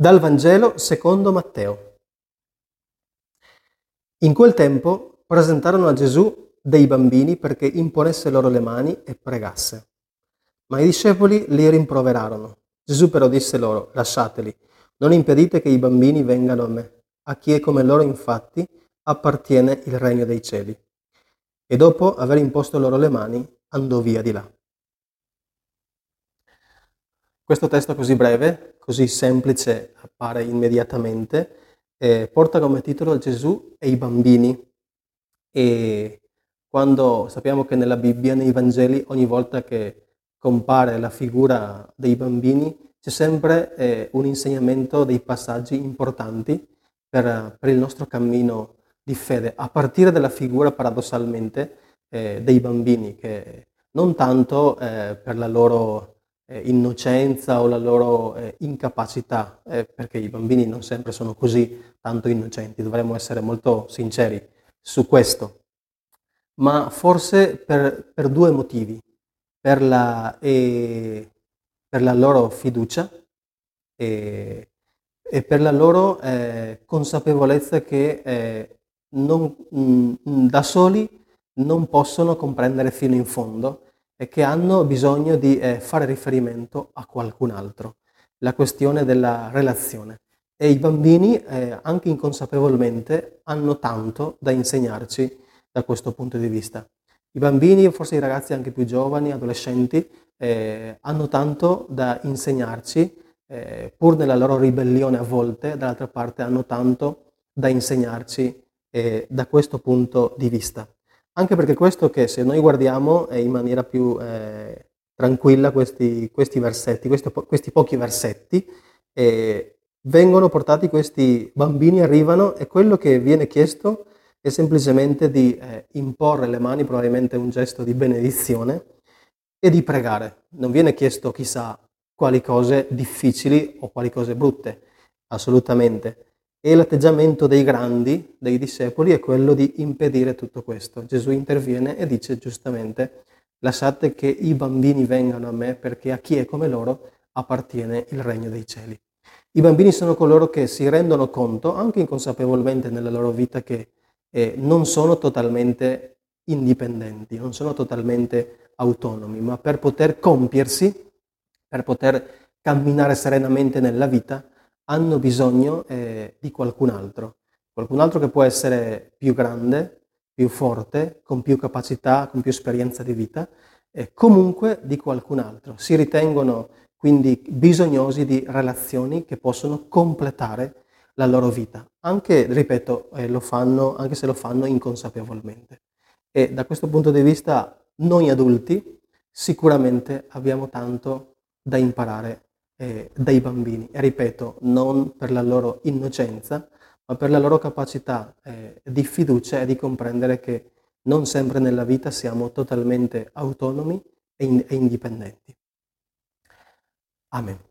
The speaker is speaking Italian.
Dal Vangelo secondo Matteo. In quel tempo presentarono a Gesù dei bambini perché imponesse loro le mani e pregasse. Ma i discepoli li rimproverarono. Gesù però disse loro, lasciateli, non impedite che i bambini vengano a me. A chi è come loro infatti appartiene il regno dei cieli. E dopo aver imposto loro le mani, andò via di là. Questo testo così breve, così semplice, appare immediatamente, eh, porta come titolo Gesù e i bambini. E quando sappiamo che nella Bibbia, nei Vangeli, ogni volta che compare la figura dei bambini, c'è sempre eh, un insegnamento dei passaggi importanti per, per, il nostro cammino di fede, a partire dalla figura paradossalmente eh, dei bambini, che non tanto eh, per la loro eh, innocenza o la loro eh, incapacità, eh, perché i bambini non sempre sono così tanto innocenti, dovremmo essere molto sinceri su questo, ma forse per, per due motivi, per la, per la loro fiducia e, e, per la loro eh, consapevolezza che eh, non, mh, mm, da soli non possono comprendere fino in fondo e che hanno bisogno di eh, fare riferimento a qualcun altro, la questione della relazione. E i bambini, eh, anche inconsapevolmente, hanno tanto da insegnarci da questo punto di vista. I bambini, forse i ragazzi anche più giovani, adolescenti, eh, hanno tanto da insegnarci, eh, pur nella loro ribellione a volte, dall'altra parte hanno tanto da insegnarci eh, da questo punto di vista. Anche perché questo che se noi guardiamo in maniera più eh, tranquilla questi, questi versetti, questi, questi, pochi versetti, eh, vengono portati questi bambini, arrivano e quello che viene chiesto è semplicemente di eh, imporre le mani, probabilmente un gesto di benedizione, e di pregare. Non viene chiesto chissà quali cose difficili o quali cose brutte, assolutamente. E l'atteggiamento dei grandi, dei discepoli, è quello di impedire tutto questo. Gesù interviene e dice giustamente, lasciate che i bambini vengano a me perché a chi è come loro appartiene il regno dei cieli. I bambini sono coloro che si rendono conto, anche inconsapevolmente nella loro vita, che eh, non sono totalmente indipendenti, non sono totalmente autonomi, ma per poter compiersi, per poter camminare serenamente nella vita, hanno bisogno eh, di qualcun altro, qualcun altro che può essere più grande, più forte, con più capacità, con più esperienza di vita, e comunque di qualcun altro. Si ritengono quindi bisognosi di relazioni che possono completare la loro vita, anche, ripeto, eh, lo fanno, anche se lo fanno inconsapevolmente. E da questo punto di vista noi adulti sicuramente abbiamo tanto da imparare eh, dai bambini. E ripeto, non per la loro innocenza, ma per la loro capacità eh, di fiducia e di comprendere che non sempre nella vita siamo totalmente autonomi e, in- e indipendenti. Amen.